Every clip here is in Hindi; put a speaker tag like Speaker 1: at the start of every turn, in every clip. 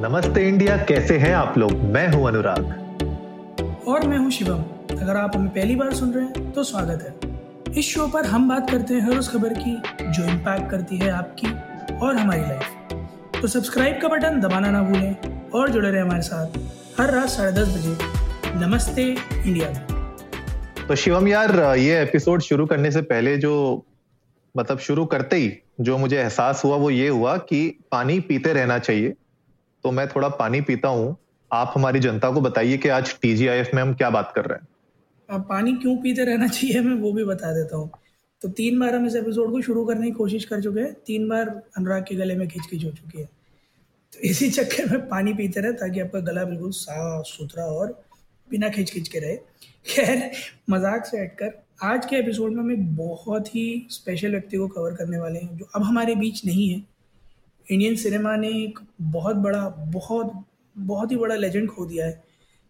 Speaker 1: नमस्ते इंडिया कैसे हैं आप लोग? मैं हूँ अनुराग।
Speaker 2: और मैं हूँ शिवम। अगर आप हमें पहली बार सुन रहे हैं तो स्वागत है। इस शो पर हम बात करते हैं हर उस खबर की जो इम्पैक्ट करती है आपकी और हमारी लाइफ तो सब्सक्राइब का बटन दबाना ना भूलें और जुड़े रहे हमारे साथ हर रात साढ़े दस बजे। नमस्ते इंडिया।
Speaker 1: तो शिवम यार ये एपिसोड शुरू करने से पहले जो मतलब शुरू करते ही जो मुझे एहसास हुआ वो ये हुआ कि पानी पीते रहना चाहिए। तो मैं थोड़ा पानी पीता हूँ। आप हमारी जनता को बताइए कि आज टीजीआईएफ में हम क्या बात कर रहे हैं।
Speaker 2: अब पानी क्यों पीते रहना चाहिए, मैं वो भी बता देता हूँ। तो तीन बार हम इस एपिसोड को शुरू करने की कोशिश कर चुके हैं। तीन बार अनुराग के गले में खिंच खिंच हो चुकी है। तो इसी चक्कर में पानी पीते रहे ताकि आपका गला बिल्कुल साफ़ सुथरा और बिना खिंच खिंच के रहे। खैर, मज़ाक से हटकर आज के एपिसोड में हम एक बहुत ही स्पेशल व्यक्ति को कवर करने वाले हैं, जो अब हमारे बीच नहीं है। इंडियन सिनेमा ने एक बहुत बड़ा, बहुत बहुत ही बड़ा लेजेंड खो दिया है।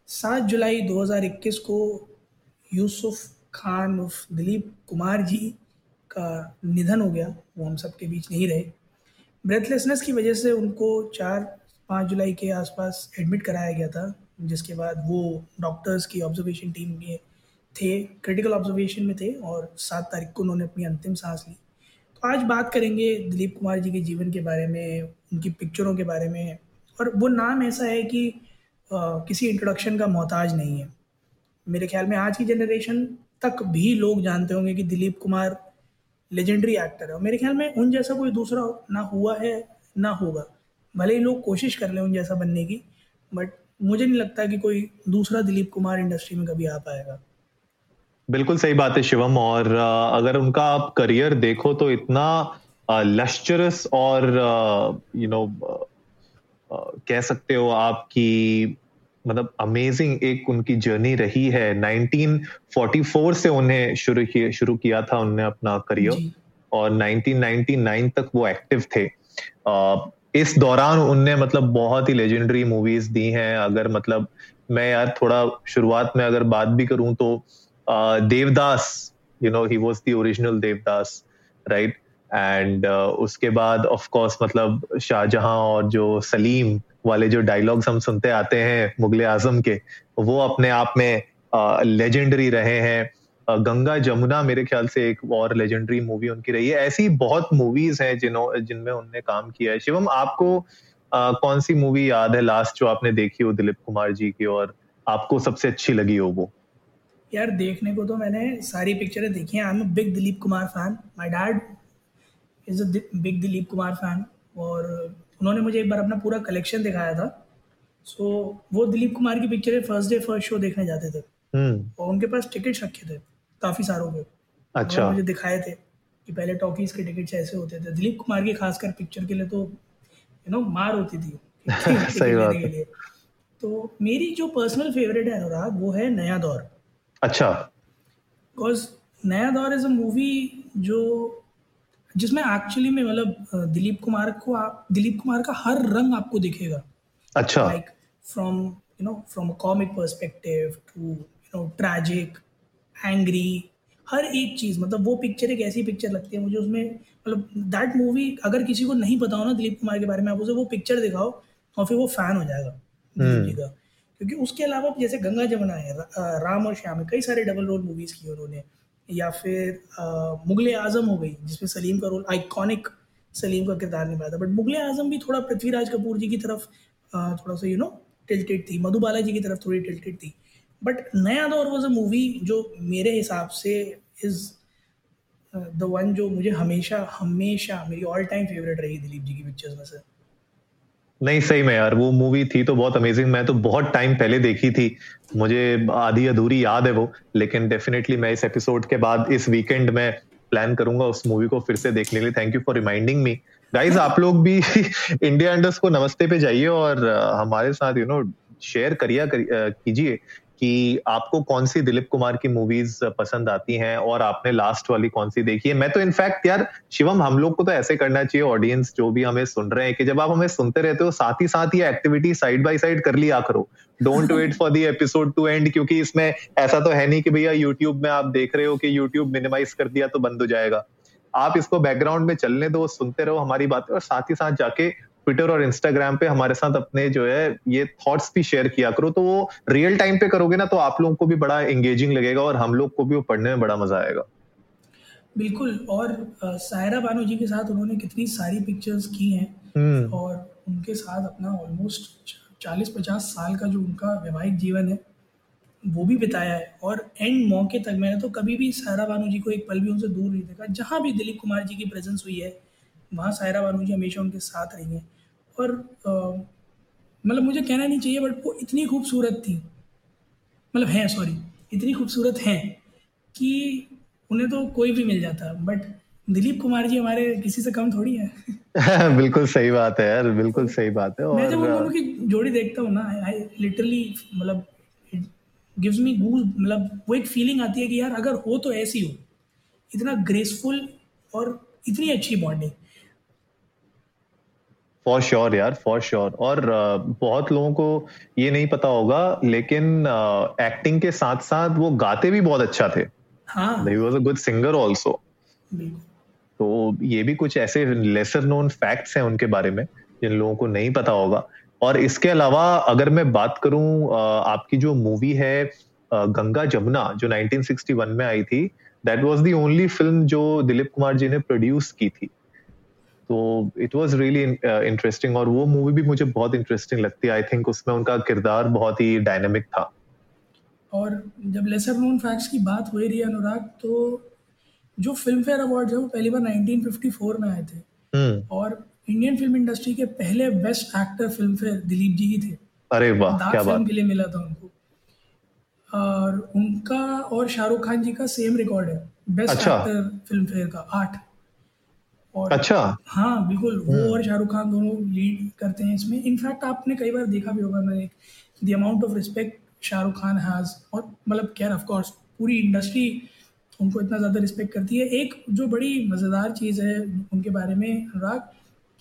Speaker 2: सात जुलाई 2021 को यूसुफ खान उफ दिलीप कुमार जी का निधन हो गया। वो हम सब के बीच नहीं रहे। ब्रेथलेसनेस की वजह से उनको चार, पाँच जुलाई के आसपास एडमिट कराया गया था, जिसके बाद वो डॉक्टर्स की ऑब्जर्वेशन टीम में थे क्रिटिकल ऑब्जर्वेशन में थे और सात तारीख को उन्होंने अपनी अंतिम सांस ली। तो आज बात करेंगे दिलीप कुमार जी के जीवन के बारे में उनकी पिक्चरों के बारे में। और वो नाम ऐसा है कि आ, किसी इंट्रोडक्शन का मोहताज नहीं है। मेरे ख्याल में आज की जनरेशन तक भी लोग जानते होंगे कि दिलीप कुमार लेजेंडरी एक्टर है। और मेरे ख्याल में उन जैसा कोई दूसरा ना हुआ है ना होगा। भले ही लोग कोशिश कर लें उन जैसा बनने की बट मुझे नहीं लगता कि कोई दूसरा दिलीप कुमार इंडस्ट्री में कभी आ पाएगा।
Speaker 1: बिल्कुल सही बात है शिवम और अगर उनका आप करियर देखो तो इतना लश्चरस और यू नो कह सकते हो आपकी मतलब अमेजिंग एक उनकी जर्नी रही है। 1944 से उन्हें शुरू किया शुरू किया था उन्होंने अपना करियर और 1999 तक वो एक्टिव थे। इस दौरान उनने मतलब बहुत ही लेजेंडरी मूवीज़ दी हैं। अगर मतलब मैं यार थोड़ा शुरुआत में अगर बात भी करूँ तो Devdas you know he was the original Devdas right and उसके बाद ऑफ़ कोर्स मतलब शाहजहां और जो सलीम वाले जो डायलॉग्स हम सुनते आते हैं मुगल आज़म के वो अपने आप में लेजेंडरी रहे हैं गंगा जमुना मेरे ख्याल से एक और लेजेंडरी मूवी उनकी रही है ऐसी बहुत मूवीज़ हैं जिन्हों जिनमें उनने काम किया है शिवम आपको आ, कौन सी मूवी याद है लास्ट जो आपने देखी हो दिलीप कुमार जी की और आपको सबसे अच्छी लगी हो वो
Speaker 2: यार देखने को तो मैंने सारी पिक्चरें देखी हैं। I am big Dilip Kumar fan my dad is a big Dilip Kumar fan और उन्होंने मुझे एक बार अपना पूरा कलेक्शन दिखाया था। सो so, वो दिलीप कुमार की picture first day first show देखने जाते थे। हम्म। और उनके पास टिकट रखे थे काफ़ी सारों के। अच्छा। मुझे दिखाए थे कि पहले टॉकीज के टिकट ऐसे होते थे। दिलीप कुमार की खासकर पिक्चर के लिए तो यू नो मार होती थी। सही बात के लिए। तो मेरी जो पर्सनल फेवरेट है अनुराग वो है नया दौर।
Speaker 1: अच्छा।
Speaker 2: बिकॉज़ नया दौर इज़ अ मूवी जो जिसमें एक्चुअली में मतलब दिलीप कुमार को आप दिलीप कुमार का हर रंग आपको दिखेगा।
Speaker 1: अच्छा।
Speaker 2: Like from you know from comic perspective to you know tragic angry हर एक चीज़ मतलब वो पिक्चर एक ऐसी पिक्चर लगती है मुझे उसमें मतलब दैट मूवी अगर किसी को नहीं पता हो ना दिलीप कुमार के बारे में आप उसे वो पिक्चर दिखाओ और फिर वो फ़ैन हो जाएगा। का क्योंकि उसके अलावा जैसे गंगा जमुना है राम और श्याम है, कई सारे डबल रोल मूवीज़ की उन्होंने। या फिर मुगल आज़म हो गई, जिसमें सलीम का रोल आइकॉनिक सलीम का किरदार निभाया था। बट मुगल आज़म भी थोड़ा पृथ्वीराज कपूर जी की तरफ़ थोड़ा सा यू नो टिल्टेड थी। मधुबाला जी की तरफ़ थोड़ी टिल्टेड थी। बट नया दौर वॉज़ अ मूवी जो मेरे हिसाब से इज़ द वन जो मुझे हमेशा हमेशा मेरी ऑल टाइम फेवरेट रही दिलीप जी की पिक्चर्स में से।
Speaker 1: नहीं, सही में यार, वो मूवी थी तो बहुत अमेजिंग मैं तो बहुत टाइम पहले देखी थी। मुझे आधी अधूरी याद है वो, लेकिन डेफिनेटली मैं इस एपिसोड के बाद, इस वीकेंड में प्लान करूँगा उस मूवी को फिर से देखने के लिए। Thank you for reminding me guys आप लोग भी इंडिया अंडर्स को नमस्ते पे जाइए और हमारे साथ यू नो शेयर करिए कीजिए। कि आपको कौन सी दिलीप कुमार की मूवीज़ पसंद आती हैं और आपने लास्ट वाली कौन सी देखी है? मैं तो इनफैक्ट यार, शिवम, हम लोग को तो ऐसे करना चाहिए ऑडियंस जो भी हमें सुन रहे हैं कि जब आप हमें सुनते रहते हो, साथ ही साथ ये एक्टिविटी साइड बाय साइड कर लिया करो। Don't wait for the episode two and क्योंकि इसमें ऐसा तो है नहीं कि भैया यूट्यूब में आप देख रहे हो कि यूट्यूब मिनिमाइज कर दिया तो बंद हो जाएगा। आप इसको बैकग्राउंड में चलने दो, सुनते रहो हमारी बातें और साथ ही साथ जाके ट्विटर और इंस्टाग्राम पे हमारे साथ अपने जो है ये थॉट्स भी शेयर किया करो। तो वो रियल टाइम पे करोगे ना तो आप लोगों को भी बड़ा एंगेजिंग लगेगा और हम लोग को भी वो पढ़ने में बड़ा मज़ा आएगा।
Speaker 2: बिल्कुल और सायरा बानो जी के साथ उन्होंने कितनी सारी पिक्चर्स की हैं। हम्म। और उनके साथ अपना ऑलमोस्ट चालीस पचास साल का जो उनका वैवाहिक जीवन है वो भी बिताया है। और एंड मौके तक मैंने तो कभी भी सायरा बानू जी को एक पल भी उनसे दूर नहीं देखा। जहाँ भी दिलीप कुमार जी की प्रेजेंस हुई है वहाँ सायरा बानू जी हमेशा उनके साथ रही हैं। और मतलब मुझे कहना नहीं चाहिए बट वो इतनी खूबसूरत थी। मतलब हैं सॉरी इतनी खूबसूरत हैं कि उन्हें तो कोई भी मिल जाता। बट दिलीप कुमार जी हमारे किसी से कम थोड़ी
Speaker 1: है। बिल्कुल सही बात है यार बिल्कुल सही बात है
Speaker 2: और मैं जब उन दोनों की जोड़ी देखता हूँ ना आई लिटरली मतलब गिव्स मी गूज मतलब वो एक फीलिंग आती है कि यार अगर हो तो ऐसी हो। इतना ग्रेसफुल और इतनी अच्छी बॉन्डिंग
Speaker 1: फॉर श्योर यार फॉर श्योर और बहुत लोगों को ये नहीं पता होगा लेकिन एक्टिंग के साथ साथ वो गाते भी बहुत अच्छा थे। गुड सिंगर ऑल्सो तो ये भी कुछ ऐसे लेसर नोन फैक्ट्स हैं उनके बारे में जिन लोगों को नहीं पता होगा। और इसके अलावा अगर मैं बात करूँ आपकी जो मूवी है गंगा जमुना जो 1961 में आई थी that was the only film जो दिलीप कुमार जी ने प्रोड्यूस की थी। तो इट वाज रियली इंटरेस्टिंग और वो मूवी भी मुझे बहुत इंटरेस्टिंग लगती है। आई थिंक उसमें उनका किरदार बहुत ही डायनेमिक था।
Speaker 2: और जब लेसर नोन फैक्ट्स की बात हो रही है अनुराग तो जो फ़िल्म फेयर अवार्ड है वो पहली बार 1954 में आए थे। हम्म। और इंडियन फ़िल्म इंडस्ट्री के पहले best actor Filmfare Dilip ji ही थे।
Speaker 1: अरे वाह क्या
Speaker 2: बात। के लिए मिला था उनको। और उनका और शाहरुख खान जी का सेम रिकॉर्ड है बेस्ट। एक्टर फ़िल्म फेयर का आठ।
Speaker 1: और अच्छा।
Speaker 2: हाँ बिल्कुल वो हम्म। और शाहरुख खान दोनों लीड करते हैं इसमें। इनफैक्ट आपने कई बार देखा भी होगा मैंने the amount of respect Shahrukh Khan has और मतलब क्या ऑफ़ कोर्स पूरी इंडस्ट्री उनको इतना ज़्यादा रिस्पेक्ट करती है। एक जो बड़ी मज़ेदार चीज़ है उनके बारे में अनुराग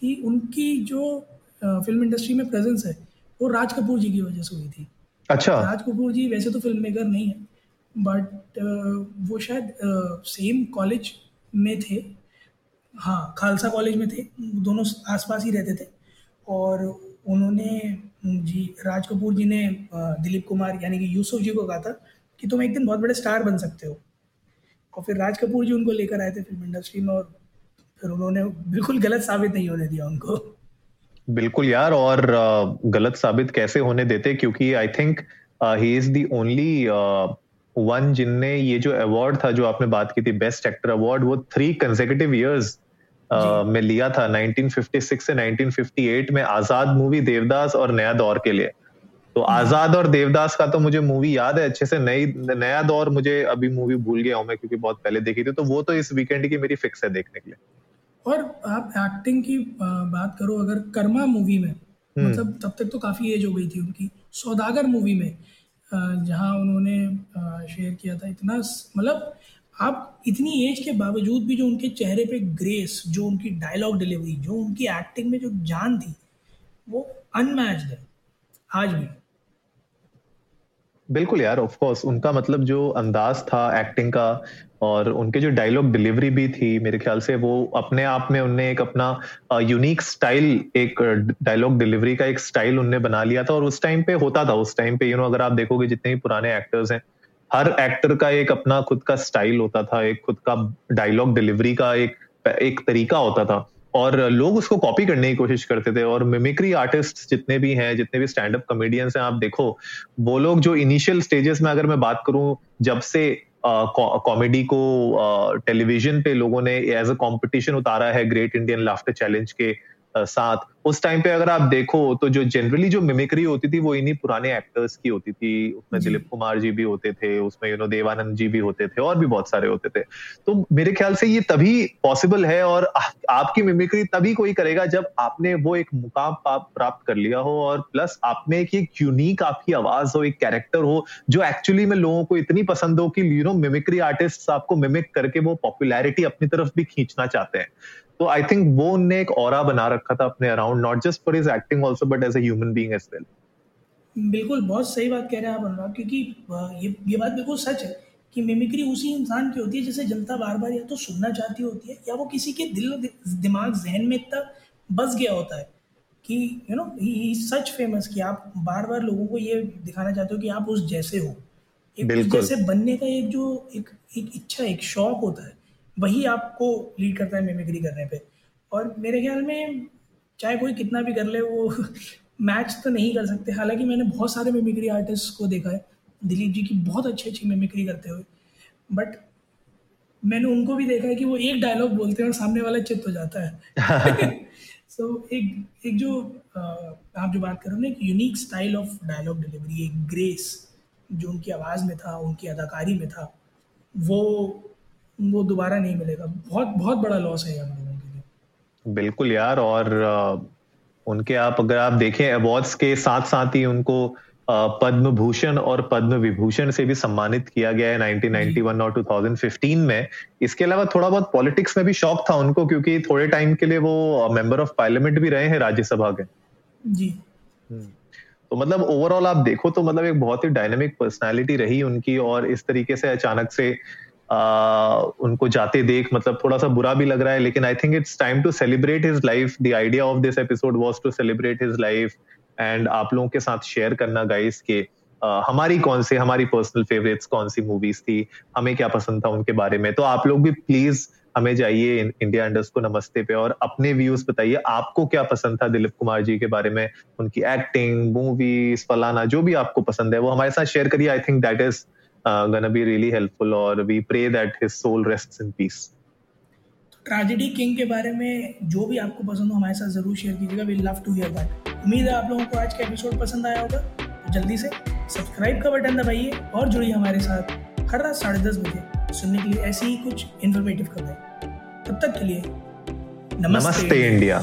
Speaker 2: कि उनकी जो फ़िल्म इंडस्ट्री में प्रेजेंस है वो राज कपूर जी की वजह से हुई थी।
Speaker 1: अच्छा।
Speaker 2: राज कपूर जी वैसे तो फ़िल्म मेकर नहीं है बट वो शायद सेम कॉलेज में थे हाँ खालसा कॉलेज में थे, दोनों आसपास ही रहते थे। और उन्होंने, जी, राज कपूर जी ने दिलीप कुमार, यानी कि यूसुफ जी को कहा था कि तुम एक दिन बहुत बड़े स्टार बन सकते हो। और फिर राज कपूर जी उनको लेकर आए थे फ़िल्म इंडस्ट्री में और फिर उन्होंने बिल्कुल गलत साबित नहीं होने दिया उनको।
Speaker 1: बिल्कुल यार, और गलत साबित कैसे होने देते? क्योंकि I think he is the only one जिनने ये जो अवार्ड था, जो आपने बात की थी बेस्ट एक्टर अवार्ड वो थ्री कंसेक्यूटिव में लिया था 1956 से 1958 में आज़ाद मूवी देवदास और नया दौर के लिए। तो आज़ाद और देवदास का तो मुझे मूवी याद है अच्छे से नई नया दौर मुझे अभी मूवी भूल गया हूँ मैं क्योंकि बहुत पहले देखी थी तो वो तो इस वीकेंड की मेरी फिक्स है देखने के लिए।
Speaker 2: और आप एक्टिंग की बात करो अगर कर्मा मूवी में हम्म। मतलब तब तक तो काफ़ी एज हो गई थी उनकी सौदागर मूवी में जहाँ उन्होंने शेयर किया था इतना मतलब आप इतनी एज के बावजूद भी जो उनके चेहरे पे ग्रेस जो उनकी डायलॉग डिलीवरी जो उनकी एक्टिंग में जो जान थी, वो अनमैच्ड है। आज भी।
Speaker 1: बिल्कुल यार ऑफ़ कोर्स उनका मतलब जो अंदाज था एक्टिंग का और उनके जो डायलॉग डिलीवरी भी थी, मेरे ख्याल से वो अपने आप में उनने एक अपना यूनिक स्टाइल एक डायलॉग डिलीवरी का एक स्टाइल उनने बना लिया था और उस टाइम पे होता था। उस टाइम पे यू नो अगर आप देखोगे जितने भी पुराने एक्टर्स हैं हर एक्टर का एक अपना खुद का स्टाइल होता था, एक खुद का डायलॉग डिलीवरी का एक एक तरीका होता था। और लोग उसको कॉपी करने की कोशिश करते थे और मिमिक्री आर्टिस्ट जितने भी हैं, जितने भी स्टैंड अप कॉमेडियंस हैं, आप देखो, वो लोग जो इनिशियल स्टेजेस में अगर मैं बात करूँ, जब से कॉमेडी को टेलीविज़न पे लोगों ने एज अ कंपटीशन उतारा है ग्रेट इंडियन लाफ्टर चैलेंज के साथ। उस टाइम पे अगर आप देखो तो जो जनरली जो मिमिक्री होती थी वो इन्हीं पुराने एक्टर्स की होती थी। उसमें दिलीप कुमार जी भी होते थे उसमें यू नो देवानंद जी भी होते थे और भी बहुत सारे होते थे। तो मेरे ख्याल से ये तभी पॉसिबल है और आपकी मिमिक्री तभी कोई करेगा जब आपने वो एक मुकाम प्राप्त कर लिया हो और प्लस आप में एक यूनिक आपकी आवाज़ हो एक कैरेक्टर हो जो एक्चुअली में लोगों को इतनी पसंद हो कि यू नो मिमिक्री आर्टिस्ट आपको मिमिक करके वो पॉपुलैरिटी अपनी तरफ़ भी खींचना चाहते हैं। तो आई थिंक वो उनने एक और बना रखा था अपने around not just for is acting also but as human being as well
Speaker 2: बिल्कुल बहुत सही बात कह रहे हैं आप अनुराग क्योंकि ये ये बात बिल्कुल सच है कि मिमिक्री उसी इंसान की होती है जिसे जनता बार बार या तो सुनना चाहती होती है या वो किसी के दिल दिमाग जहन में इतना बस गया होता है कि you know he such famous कि आप बार बार लोगों को ये दिखाना चाहते हो कि आप उस जैसे हो। एक उस जैसे बनने का एक जो एक एक इच्छा एक शौक होता है वही आपको लीड करता है मिमिक्री करने पे। और मेरे ख्याल में चाहे कोई कितना भी कर ले वो मैच तो नहीं कर सकते। हालाँकि मैंने बहुत सारे मिमिक्री आर्टिस्ट को देखा है। दिलीप जी की बहुत अच्छी अच्छी मिमिक्री करते हुए। बट मैंने उनको भी देखा है कि वो एक डायलॉग बोलते हैं और सामने वाला चित हो जाता है। सो so, एक एक जो आप जो बात कर रहे हो ना एक unique style of dialogue delivery एक ग्रेस जो उनकी आवाज़ में था उनकी अदाकारी में था वो वो दोबारा नहीं मिलेगा। बहुत बहुत बड़ा लॉस है हम लोगों के लिए।
Speaker 1: बिल्कुल यार और उनके आप अगर आप देखें अवार्ड्स के साथ साथ ही उनको पद्म भूषण और पद्म विभूषण से भी सम्मानित किया गया है 1991 और 2015 में। इसके अलावा थोड़ा बहुत पॉलिटिक्स में भी शौक था उनको क्योंकि थोड़े टाइम के लिए वो मेंबर ऑफ़ पार्लियामेंट भी रहे हैं राज्यसभा के।
Speaker 2: जी।
Speaker 1: हम्म। तो मतलब ओवरऑल आप देखो तो मतलब एक बहुत ही डायनेमिक पर्सनालिटी रही उनकी और इस तरीके से अचानक से उनको जाते देख मतलब थोड़ा सा बुरा भी लग रहा है लेकिन I think it's time to celebrate his life the idea of this episode was to celebrate his life and आप लोगों के साथ शेयर करना गाइस के uh, हमारी कौन सी हमारी पर्सनल फेवरेट्स कौन सी मूवीज़ थी हमें क्या पसंद था उनके बारे में। तो आप लोग भी प्लीज़ हमें जाइए इंडिया अंडर्स को नमस्ते पे और अपने व्यूज़ बताइए आपको क्या पसंद था दिलीप कुमार जी के बारे में उनकी एक्टिंग मूवीज़ फलाना जो भी आपको पसंद है वो हमारे साथ शेयर करिए। I think that is gonna be really helpful और we pray that his soul rests in peace
Speaker 2: tragedy king के बारे में जो भी आपको पसंद हो हमारे साथ ज़रूर शेयर कीजिएगा। We love to hear that उम्मीद है आप लोगों को आज का एपिसोड पसंद आया होगा। तो जल्दी से सब्सक्राइब का बटन दबाइए और जुड़िए हमारे साथ हर रात साढ़े दस बजे सुनने के लिए ऐसी ही कुछ इन्फॉर्मेटिव खबरें। तब तक के लिए
Speaker 1: नमस्ते, नमस्ते इंडिया